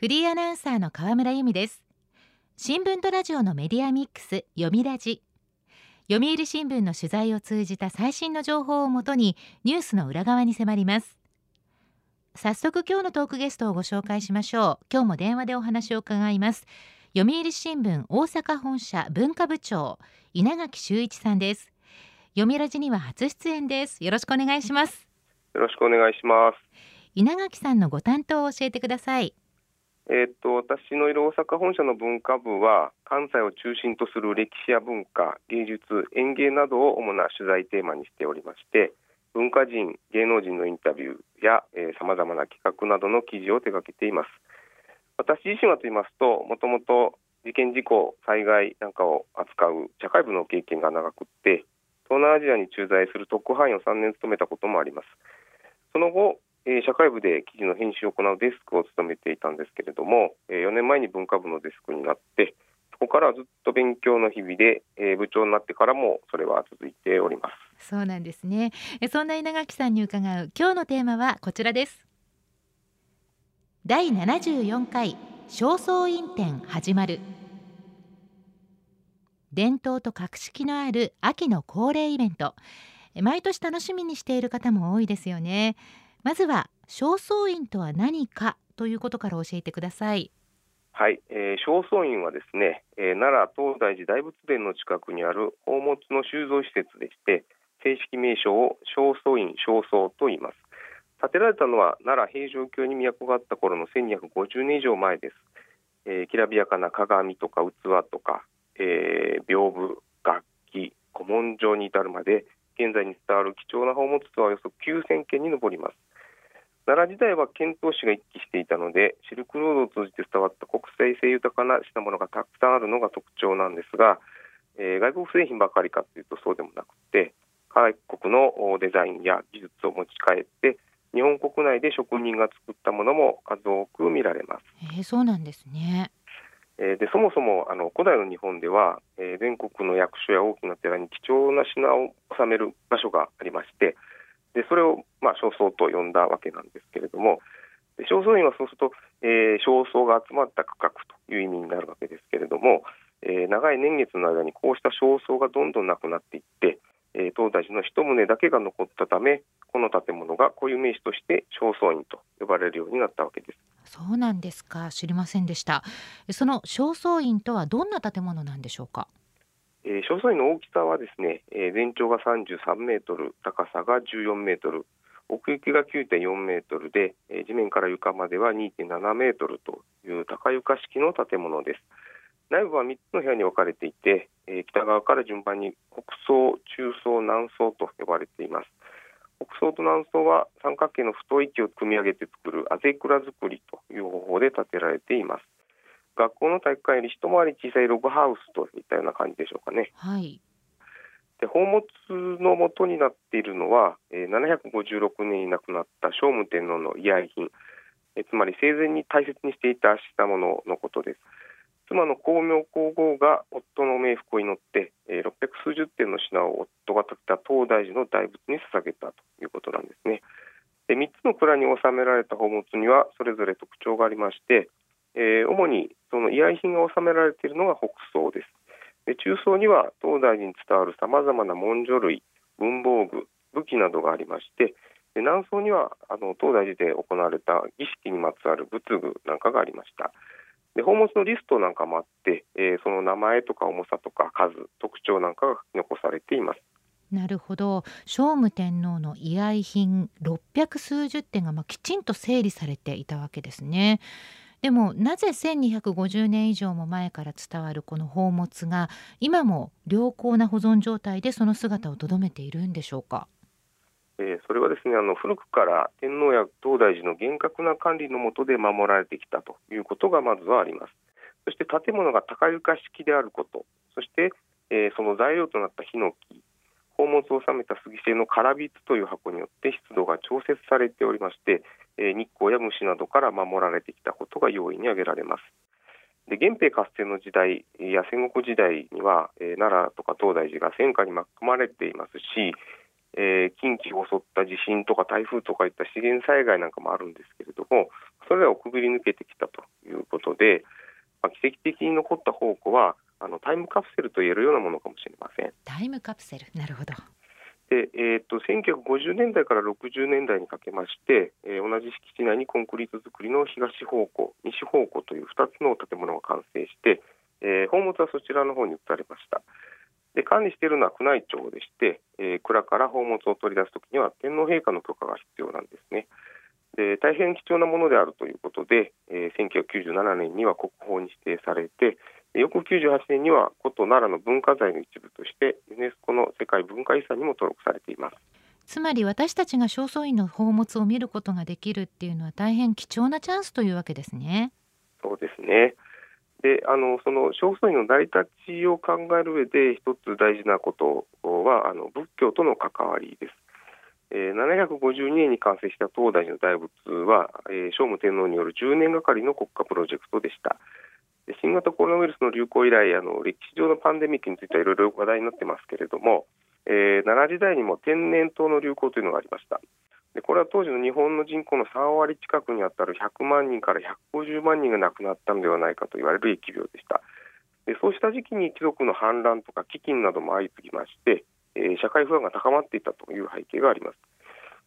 フリーアナウンサーの河村由美です。新聞とラジオのメディアミックス読みラジ。読売新聞の取材を通じた最新の情報をもとにニュースの裏側に迫ります。早速今日のトークゲストをご紹介しましょう。今日も電話でお話を伺います。読売新聞大阪本社文化部長稲垣修一さんです。読みラジには初出演です。よろしくお願いします。よろしくお願いします。稲垣さんのご担当を教えてくださいえー、っと私のいる大阪本社の文化部は関西を中心とする歴史や文化、芸術、演芸などを主な取材テーマにしておりまして文化人、芸能人のインタビューやさまざまな企画などの記事を手掛けています。私自身はと言いますともともと事件事故、災害なんかを扱う社会部の経験が長くって東南アジアに駐在する特派員を3年務めたこともあります。その後えー、社会部で記事の編集を行うデスクを務めていたんですけれども、えー、4年前に文化部のデスクになってそこからずっと勉強の日々で、えー、部長になってからもそれは続いております。そうなんですね。えそんな稲垣さんに伺う今日のテーマはこちらです。第74回正倉院展始まる。伝統と格式のある秋の恒例イベント。毎年楽しみにしている方も多いですよね。まずは正倉院とは何かということから教えてください。はい、えー、正倉院はですね、えー、奈良東大寺大仏殿の近くにある宝物の収蔵施設でして正式名称を正倉院正倉と言います。建てられたのは奈良平城京に都があった頃の1250年以上前です、えー、きらびやかな鏡とか器とか、えー、屏風楽器古文書に至るまで現在に伝わる貴重な宝物とはおよそ9000件に上ります。奈良時代は遣唐使が一気していたのでシルクロードを通じて伝わった国際性豊かな品物がたくさんあるのが特徴なんですが、えー、外国製品ばかりかというとそうでもなくて外国のデザインや技術を持ち帰って日本国内で職人が作ったものも数多く見られます。えー、そうなんですね。えー、でそもそもあの古代の日本では、えー、全国の役所や大きな寺に貴重な品を収める場所がありまして、でそれをまあ焦燥と呼んだわけなんですけれども焦燥院はそうすると、えー、焦燥が集まった区画という意味になるわけですけれども、えー、長い年月の間にこうした焦燥がどんどんなくなっていって、えー、東大寺の一棟だけが残ったためこの建物が固有名詞として正倉院と呼ばれるようになったわけです。そうなんですか。知りませんでした。その正倉院とはどんな建物なんでしょうか？えー、詳細の大きさはですね、えー、全長が33メートル、高さが14メートル、奥行きが9.4メートルで、えー、地面から床までは2.7メートルという高床式の建物です。内部は3つの部屋に分かれていて、えー、北側から順番に北層、中層、南層と呼ばれています。北層と南層は三角形の太い木を組み上げて作るあぜ蔵造りという方法で建てられています。学校の体育館より一回り小さいログハウスといったような感じでしょうかね。はい、で宝物の元になっているのは、えー、756年に亡くなった聖武天皇の慰愛品、えー、つまり生前に大切にしていた品物のことです。妻の光明皇后が夫の冥福を祈って、えー、600数十点の品を夫が建てた東大寺の大仏に捧げたということなんですね。で3つの蔵に収められた宝物にはそれぞれ特徴がありまして、えー、主にその慰愛品が収められているのが北宋です。で中層には東大寺に伝わるさまざまな文書類、文房具、武器などがありまして、で南宋にはあの東大寺で行われた儀式にまつわる仏具なんかがありました。で宝物のリストなんかもあって、えー、その名前とか重さとか数、特徴なんかが書き残されています。なるほど聖武天皇の慰愛品600数十点がまあきちんと整理されていたわけですね。でもなぜ1250年以上も前から伝わるこの宝物が今も良好な保存状態でその姿をとどめているんでしょうか？え、それはですねあの古くから天皇や東大寺の厳格な管理の下で守られてきたということがまずはあります。そして建物が高床式であること、そして、えー、その材料となったヒノキ、宝物を収めた杉製のカラビツという箱によって湿度が調節されておりまして、え日光や虫などから守られてきたことが要因に挙げられます。で源平合戦の時代や戦国時代には、え、奈良とか東大寺が戦火に巻き込まれていますし、えー、近畿を襲った地震とか台風とかいった資源災害なんかもあるんですけれどもそれらをくぐり抜けてきたということで、まあ、奇跡的に残った宝庫はあのタイムカプセルと言えるようなものかもしれません。タイムカプセルなるほど、えーと、1950年代から60年代にかけまして、えー、同じ敷地内にコンクリート造りの東方向、西方向という2つの建物が完成して、えー、宝物はそちらの方に移されました。で管理しているのは宮内庁でして、えー、蔵から宝物を取り出すときには天皇陛下の許可が必要なんですね。で大変貴重なものであるということで、えー、1997年には国宝に指定されて翌98年には古都奈良の文化財の一部としてユネスコの世界文化遺産にも登録されていますつまり私たちが正倉院の宝物を見ることができるっていうのは大変貴重なチャンスというわけですね。そうですねであのその正倉院の成り立ちを考える上で一つ大事なことはあの仏教との関わりです。えー、752年に完成した東大寺の大仏は、えー、聖武天皇による10年がかりの国家プロジェクトでした。で新型コロナウイルスの流行以来あの歴史上のパンデミックについてはいろいろ話題になってますけれども、えー、奈良時代にも天然痘の流行というのがありました。でこれは当時の日本の人口の3割近くにあたる100万人から150万人が亡くなったのではないかと言われる疫病でした。でそうした時期に貴族の反乱とか飢饉なども相次ぎまして、えー、社会不安が高まっていたという背景があります。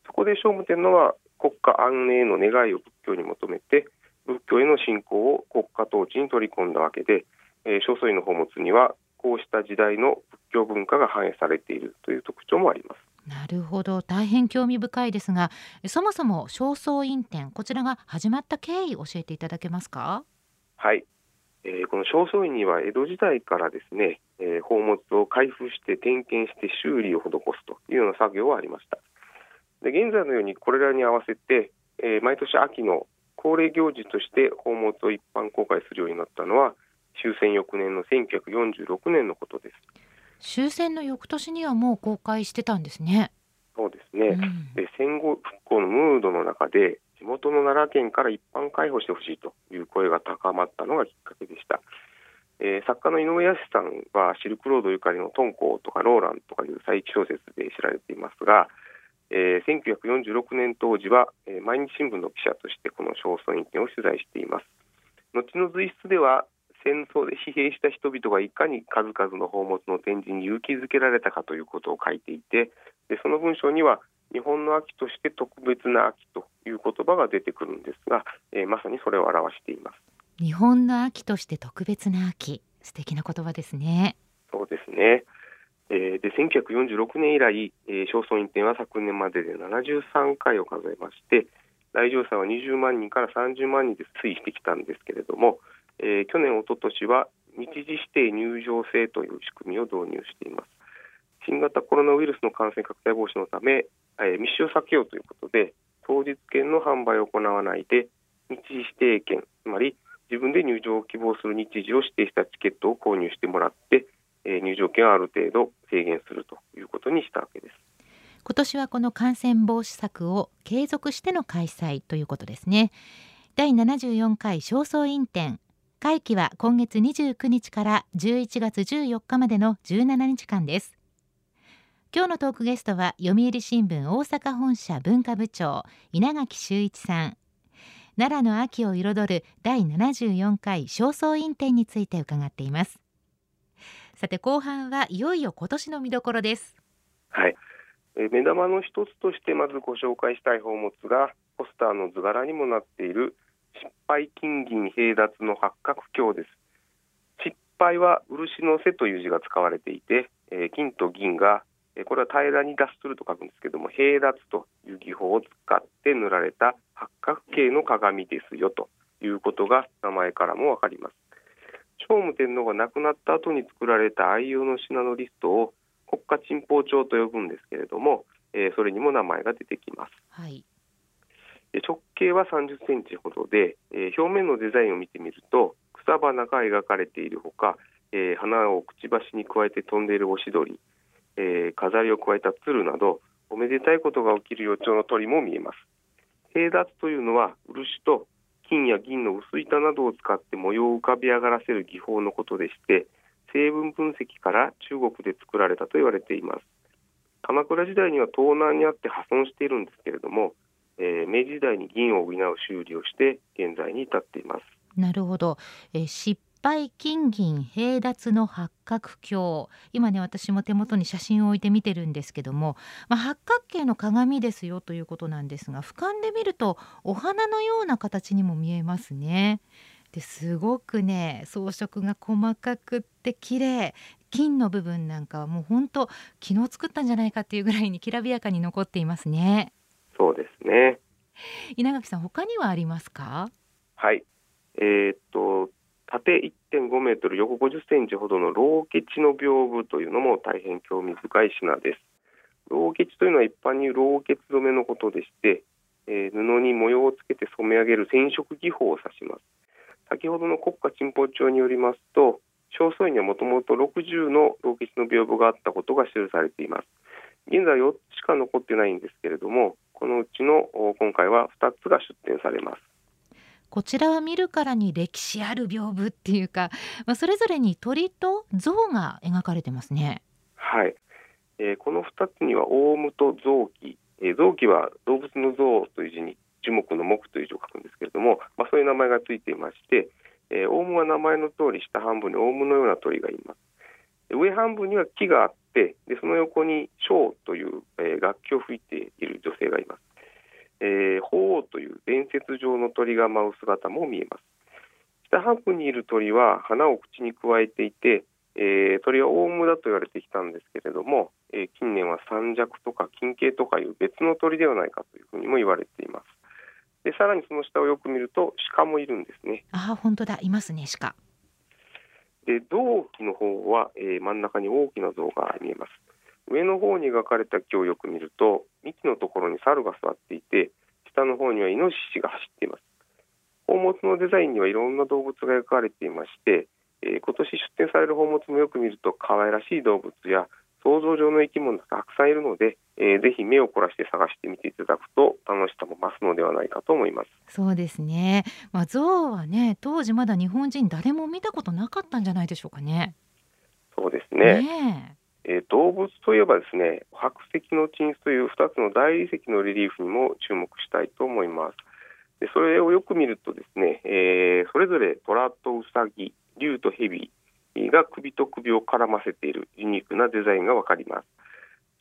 そこで聖武天皇は国家安寧の願いを仏教に求めて仏教への信仰を国家統治に取り込んだわけで、えー、正倉院の宝物にはこうした時代の仏教文化が反映されているという特徴もあります。なるほど。大変興味深いですがそもそも正倉院展こちらが始まった経緯教えていただけますか？はい、えー、この正倉院には江戸時代からですね、えー、宝物を開封して点検して修理を施すというような作業はありました。で現在のようにこれらに合わせて、えー、毎年秋の恒例行事として宝物を一般公開するようになったのは終戦翌年の1946年のことです終戦の翌年にはもう公開してたんですねそうですね、うん、で戦後復興のムードの中で地元の奈良県から一般開放してほしいという声が高まったのがきっかけでした、えー、作家の井上康さんはシルクロードゆかりのトンコとかローランとかいう再起小説で知られていますがえー、1946年当時は、えー、毎日新聞の記者としてこの正倉院展を取材しています。後の随筆では戦争で疲弊した人々がいかに数々の宝物の展示に勇気づけられたかということを書いていてでその文章には日本の秋として特別な秋という言葉が出てくるんですが、えー、まさにそれを表しています。日本の秋として特別な秋。素敵な言葉ですね。そうですねえー、で1946年以来、えー、正倉院展は昨年までで73回を数えまして来場者は20万人から30万人で推移してきたんですけれども、えー、去年、おととしは日時指定入場制という仕組みを導入しています。新型コロナウイルスの感染拡大防止のため、えー、密集を避けようということで当日券の販売を行わないで日時指定券つまり自分で入場を希望する日時を指定したチケットを購入してもらってえ入場券をある程度制限するということにしたわけです。今年はこの感染防止策を継続しての開催ということですね。第74回正倉院展会期は今月29日から11月14日までの17日間です。今日のトークゲストは読売新聞大阪本社文化部長稲垣修一さん奈良の秋を彩る第74回正倉院展について伺っていますさて後半はいよいよ今年の見どころです。はい。え目玉の一つとしてまずご紹介したい宝物がポスターの図柄にもなっている失敗金銀平脱の八角鏡です。失敗は漆の背という字が使われていて、え金と銀がえこれは平らに脱すると書くんですけども平脱という技法を使って塗られた八角形の鏡ですよということが名前からもわかります。聖武天皇が亡くなった後に作られた愛用の品のリストを国家珍宝帳と呼ぶんですけれども、えー、それにも名前が出てきます。はい、直径は30センチほどで、えー、表面のデザインを見てみると草花が描かれているほか、えー、花をくちばしに加えて飛んでいるおしどり、え、飾りを加えた鶴などおめでたいことが起きる予兆の鳥も見えます。平脱というのは漆と金や銀の薄板などを使って模様を浮かび上がらせる技法のことでして成分分析から中国で作られたと言われています。鎌倉時代には盗難にあって破損しているんですけれども、えー、明治時代に銀を補う修理をして現在に至っています。なるほど、えー、失敗金銀平脱の八角鏡今ね私も手元に写真を置いて見てるんですけども、まあ、八角形の鏡ですよということなんですが俯瞰で見るとお花のような形にも見えますね。ですごくね装飾が細かくって綺麗。金の部分なんかはもう本当昨日作ったんじゃないかっていうぐらいにきらびやかに残っていますね。そうですね。稲垣さん他にはありますか？はい。えー、っと縦1.5メートル横50センチほどのローケチの屏風というのも大変興味深い品です。ローケチというのは一般にローケツ染めのことでして、えー、布に模様をつけて染め上げる染色技法を指します。先ほどの国家珍宝帳によりますと正倉院にはもともと60の老吉の屏風があったことが記されています。現在4つしか残ってないんですけれどもこのうちの今回は2つが出展されます。こちらは見るからに歴史ある屏風っていうか、まあ、それぞれに鳥と象が描かれてますね。はい、えー、この2つにはオウムと臓器、えー、臓器は動物の像という字に樹木の木という字を書くんですけれども、まあ、そういう名前がついていまして、えー、オウムは名前の通り下半分にオウムのような鳥がいます。上半分には木があってでその横に小という、えー、楽器を吹いている女性がいます、えー、鳳凰という伝説上の鳥が舞う姿も見えます。下半分にいる鳥は花を口にくわえていて、えー、鳥はオウムだと言われてきたんですけれども、えー、近年は三尺とか金形とかいう別の鳥ではないかというふうにも言われています。でさらにその下をよく見ると鹿もいるんですね。あ本当だ。いますね鹿。で銅器の方は、えー、真ん中に大きな像が見えます上の方に描かれた木をよく見ると幹のところに猿が座っていて下の方にはイノシシが走っています。宝物のデザインにはいろんな動物が描かれていまして、えー、今年出展される宝物もよく見ると可愛らしい動物や想像上の生き物がたくさんいるので、えー、ぜひ目を凝らして探してみていただくと楽しさも増すのではないかと思います。そうですね。まあ象はね当時まだ日本人誰も見たことなかったんじゃないでしょうかね。そうですね。ねえー、動物といえばですね白石の鎮守という2つの大理石のリリーフにも注目したいと思います。でそれをよく見るとですね、えー、それぞれ虎とウサギ竜と蛇が首と首を絡ませているユニークなデザインがわかります。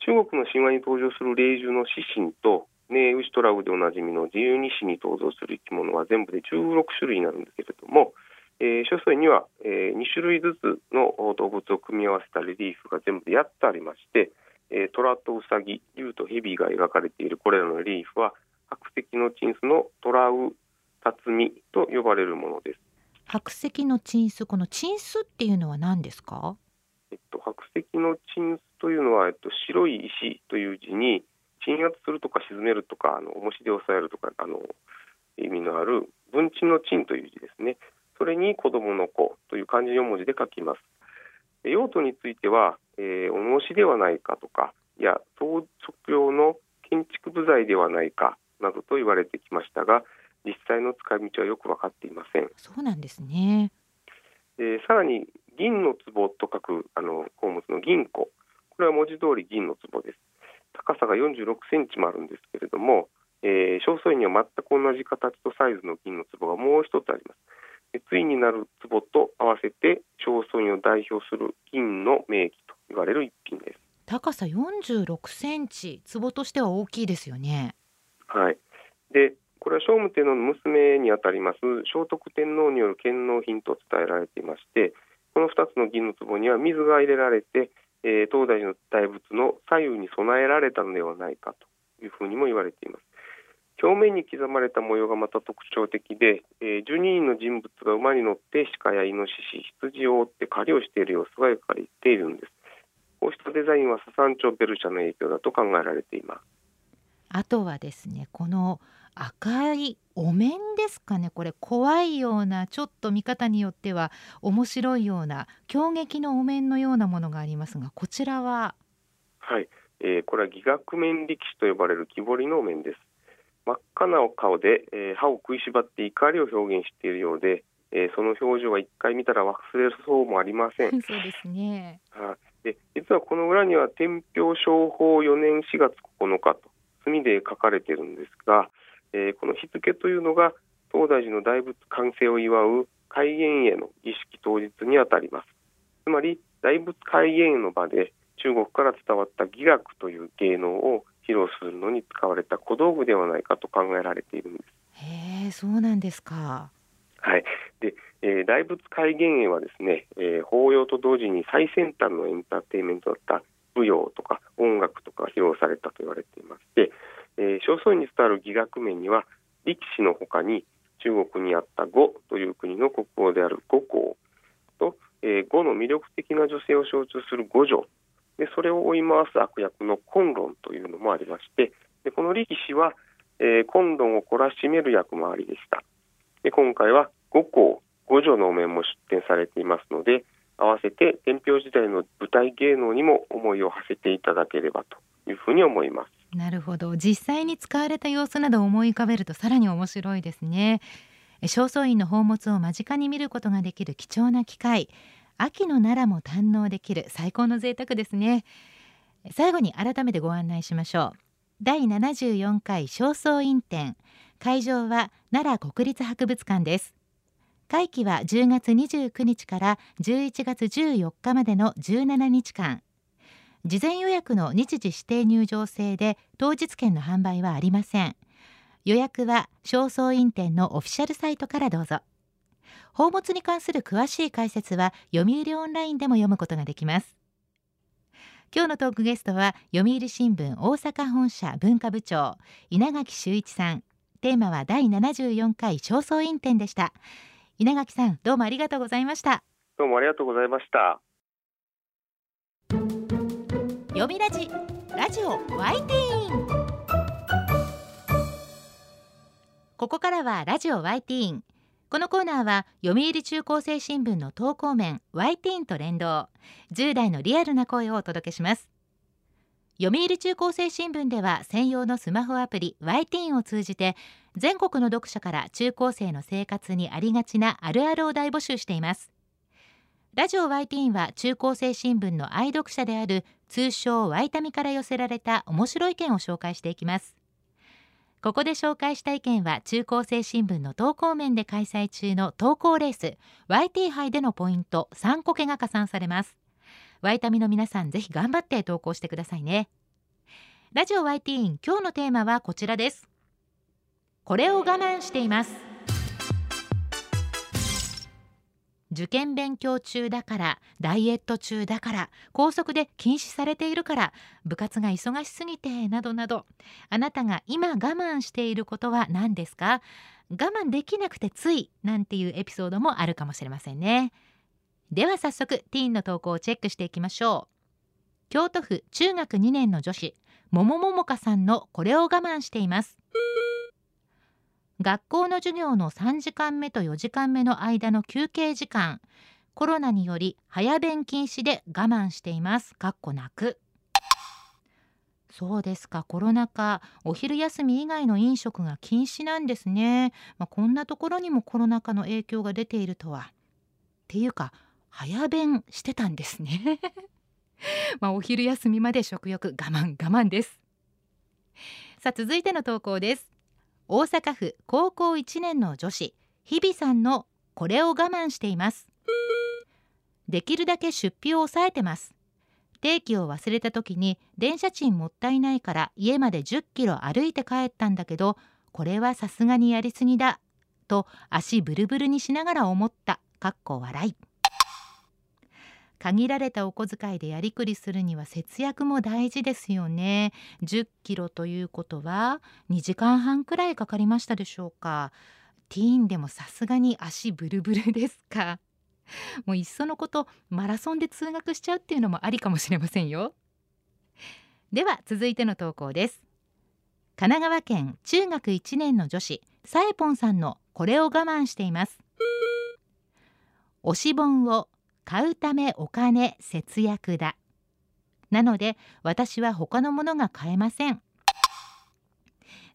中国の神話に登場する霊獣の獅子とネウシトラウでおなじみの自由に死に登場する生き物は全部で16種類になるんですけれども、えー、書斎には、えー、2種類ずつの動物を組み合わせたレリーフが全部で8つありまして、えー、虎とウサギ、竜と蛇が描かれているこれらのレリーフは白石の鎮守のトラウタツミと呼ばれるものです。白石の鎮守この鎮守っていうのは何ですか？えっと白石の鎮守というのはえっと白い石という字に鎮圧するとか沈めるとかあの重しで抑えるとかあの意味のある文鎮の鎮という字ですね。それに子供の子という漢字4文字で書きます。用途については、えー、重しではないかとか、いや装飾用の建築部材ではないかなどと言われてきましたが、実際の使い道はよく分かっていません。そうなんですね。でさらに銀の壺と書くあの鉱物の銀庫、これは文字通り銀の壺です。高さが46センチもあるんですけれども、えー、正倉院には全く同じ形とサイズの銀の壺がもう一つあります。対になる壺と合わせて正倉院を代表する銀の名器と言われる一品です。高さ46センチ、壺としては大きいですよね。はい。で、これは聖武天皇の娘にあたります聖徳天皇による献納品と伝えられていましてこの2つの銀の壺には水が入れられて、えー、東大の大仏の左右に備えられたのではないかというふうにも言われています表面に刻まれた模様がまた特徴的で、えー、12人の人物が馬に乗って鹿やイノシシ羊を追って狩りをしている様子が描かれているんです。こうしたデザインはササンチョベルシャの影響だと考えられています。あとはですねこの赤いお面ですかね。これ怖いようなちょっと見方によっては面白いような狂撃のお面のようなものがありますがこちらは？はい、えー、これは義学面力士と呼ばれる木彫りのお面です真っ赤な顔で、えー、歯を食いしばって怒りを表現しているようで、えー、その表情は一回見たら忘れそうもありません。そうですね。はで実はこの裏には天平商法4年4月9日と墨で書かれているんですが、えー、この日付というのが東大寺の大仏完成を祝う開元への儀式当日にあたります。つまり大仏開元の場で中国から伝わった伎楽という芸能を披露するのに使われた小道具ではないかと考えられているんです。へえそうなんですか。はい。で、えー、大仏開元へはですね、えー、法要と同時に最先端のエンターテインメントだった舞踊とか音楽とか披露されたと言われていまして、えー、正倉院に伝わる伎楽面には力士のほかに中国にあった呉という国の国王である呉公と、えー、呉の魅力的な女性を象徴する呉女でそれを追い回す悪役の崑崙というのもありましてでこの力士は、えー、を懲らしめる役もありでした。で今回は呉公呉女のお面も出展されていますので合わせて天平時代の舞台芸能にも思いを馳せていただければというふうに思います。なるほど。実際に使われた様子などを思い浮かべるとさらに面白いですね。正倉院の宝物を間近に見ることができる貴重な機会。秋の奈良も堪能できる最高の贅沢ですね。最後に改めてご案内しましょう。第74回正倉院展。会場は奈良国立博物館です。会期は10月29日から11月14日までの17日間。事前予約の日時指定入場制で当日券の販売はありません。予約は正倉院展のオフィシャルサイトからどうぞ。宝物に関する詳しい解説は読売オンラインでも読むことができます。今日のトークゲストは読売新聞大阪本社文化部長稲垣修一さん。テーマは第74回正倉院展でした。稲垣さんどうもありがとうございました。どうもありがとうございました。読みラジラジオワイティーン。ここからはラジオワイティーンこのコーナーは読売中高生新聞の投稿面ワイティーンと連動。10代のリアルな声をお届けします。読売中高生新聞では専用のスマホアプリワイティーンを通じて全国の読者から中高生の生活にありがちなあるあるを大募集しています。ラジオワイティーンは中高生新聞の愛読者である通称ワイタミから寄せられた面白い意見を紹介していきます。ここで紹介した意見は中高生新聞の投稿面で開催中の投稿レース YT 杯でのポイント3個けが加算されます。ワイタミの皆さんぜひ頑張って投稿してくださいね。ラジオ YT 今日のテーマはこちらです。これを我慢しています。受験勉強中だからダイエット中だから校則で禁止されているから部活が忙しすぎてなどなど。あなたが今我慢していることは何ですか？我慢できなくてついなんていうエピソードもあるかもしれませんね。では早速ティーンの投稿をチェックしていきましょう。京都府中学2年の女子桃桃香さんのこれを我慢しています。学校の授業の3時間目と4時間目の間の休憩時間。コロナにより早弁禁止で我慢しています。かっこなく。そうですか。コロナ禍お昼休み以外の飲食が禁止なんですね、まあ、こんなところにもコロナ禍の影響が出ているとは。っていうか早弁してたんですね。まあお昼休みまで食欲我慢我慢です。さあ続いての投稿です。大阪府高校1年の女子日比さんのこれを我慢しています。できるだけ出費を抑えてます。定期を忘れた時に電車賃もったいないから家まで10キロ歩いて帰ったんだけどこれはさすがにやりすぎだと足ブルブルにしながら思った。かっこ笑い。限られたお小遣いでやりくりするには節約も大事ですよね。10キロということは2時間半くらいかかりましたでしょうか。ティーンでもさすがに足ブルブルですか。もういっそのことマラソンで通学しちゃうっていうのもありかもしれませんよ。では続いての投稿です。神奈川県中学1年の女子さえぽんさんのこれを我慢しています。推し本を買うためお金節約だ。なので私は他のものが買えません。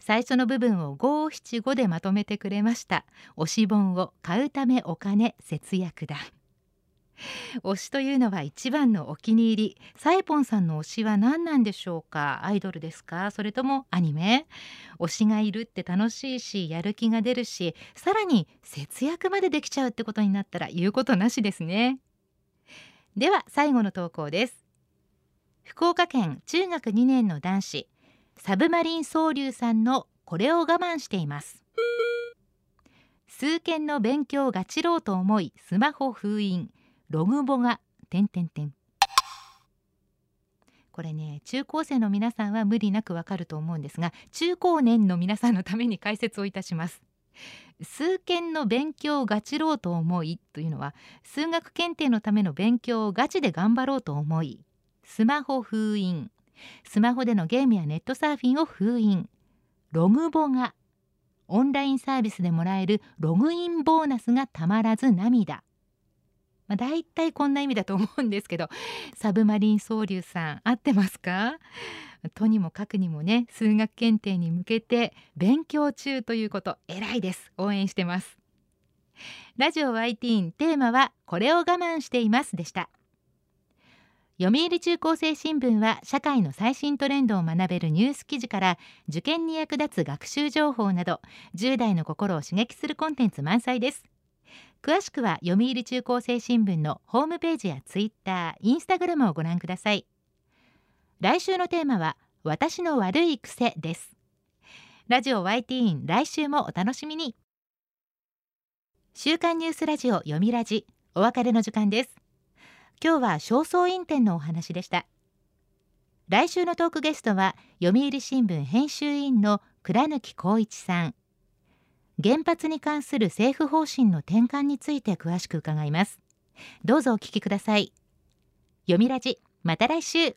最初の部分を五七五でまとめてくれました。推し本を買うためお金節約だ。推しというのは一番のお気に入り。サイポンさんの推しは何なんでしょうか？アイドルですか？それともアニメ？推しがいるって楽しいしやる気が出るしさらに節約までできちゃうってことになったら言うことなしですね。では最後の投稿です。福岡県中学2年の男子サブマリン総流さんのこれを我慢しています。数件の勉強がちろうと思いスマホ封印。ログボが点点点これね中高生の皆さんは無理なくわかると思うんですが中高年の皆さんのために解説をいたします。数件の勉強をガチろうと思いというのは数学検定のための勉強をガチで頑張ろうと思いスマホ封印。スマホでのゲームやネットサーフィンを封印。ログボが。オンラインサービスでもらえるログインボーナスがたまらず涙。まあ、大体こんな意味だと思うんですけど。サブマリン総流さん合ってますか？とにもかくにもね数学検定に向けて勉強中ということ偉いです。応援してます。ラジオ YT テーマはこれを我慢していますでした。読売中高生新聞は社会の最新トレンドを学べるニュース記事から受験に役立つ学習情報など10代の心を刺激するコンテンツ満載です。詳しくは読売中高生新聞のホームページやツイッター、インスタグラムをご覧ください。来週のテーマは私の悪い癖です。ラジオ YT 来週もお楽しみに。週刊ニュースラジオ読みラジお別れの時間です。今日は焦燥院展のお話でした。来週のトークゲストは読売新聞編集員の倉貫光一さん。原発に関する政府方針の転換について詳しく伺います。どうぞお聞きください。読みラジまた来週。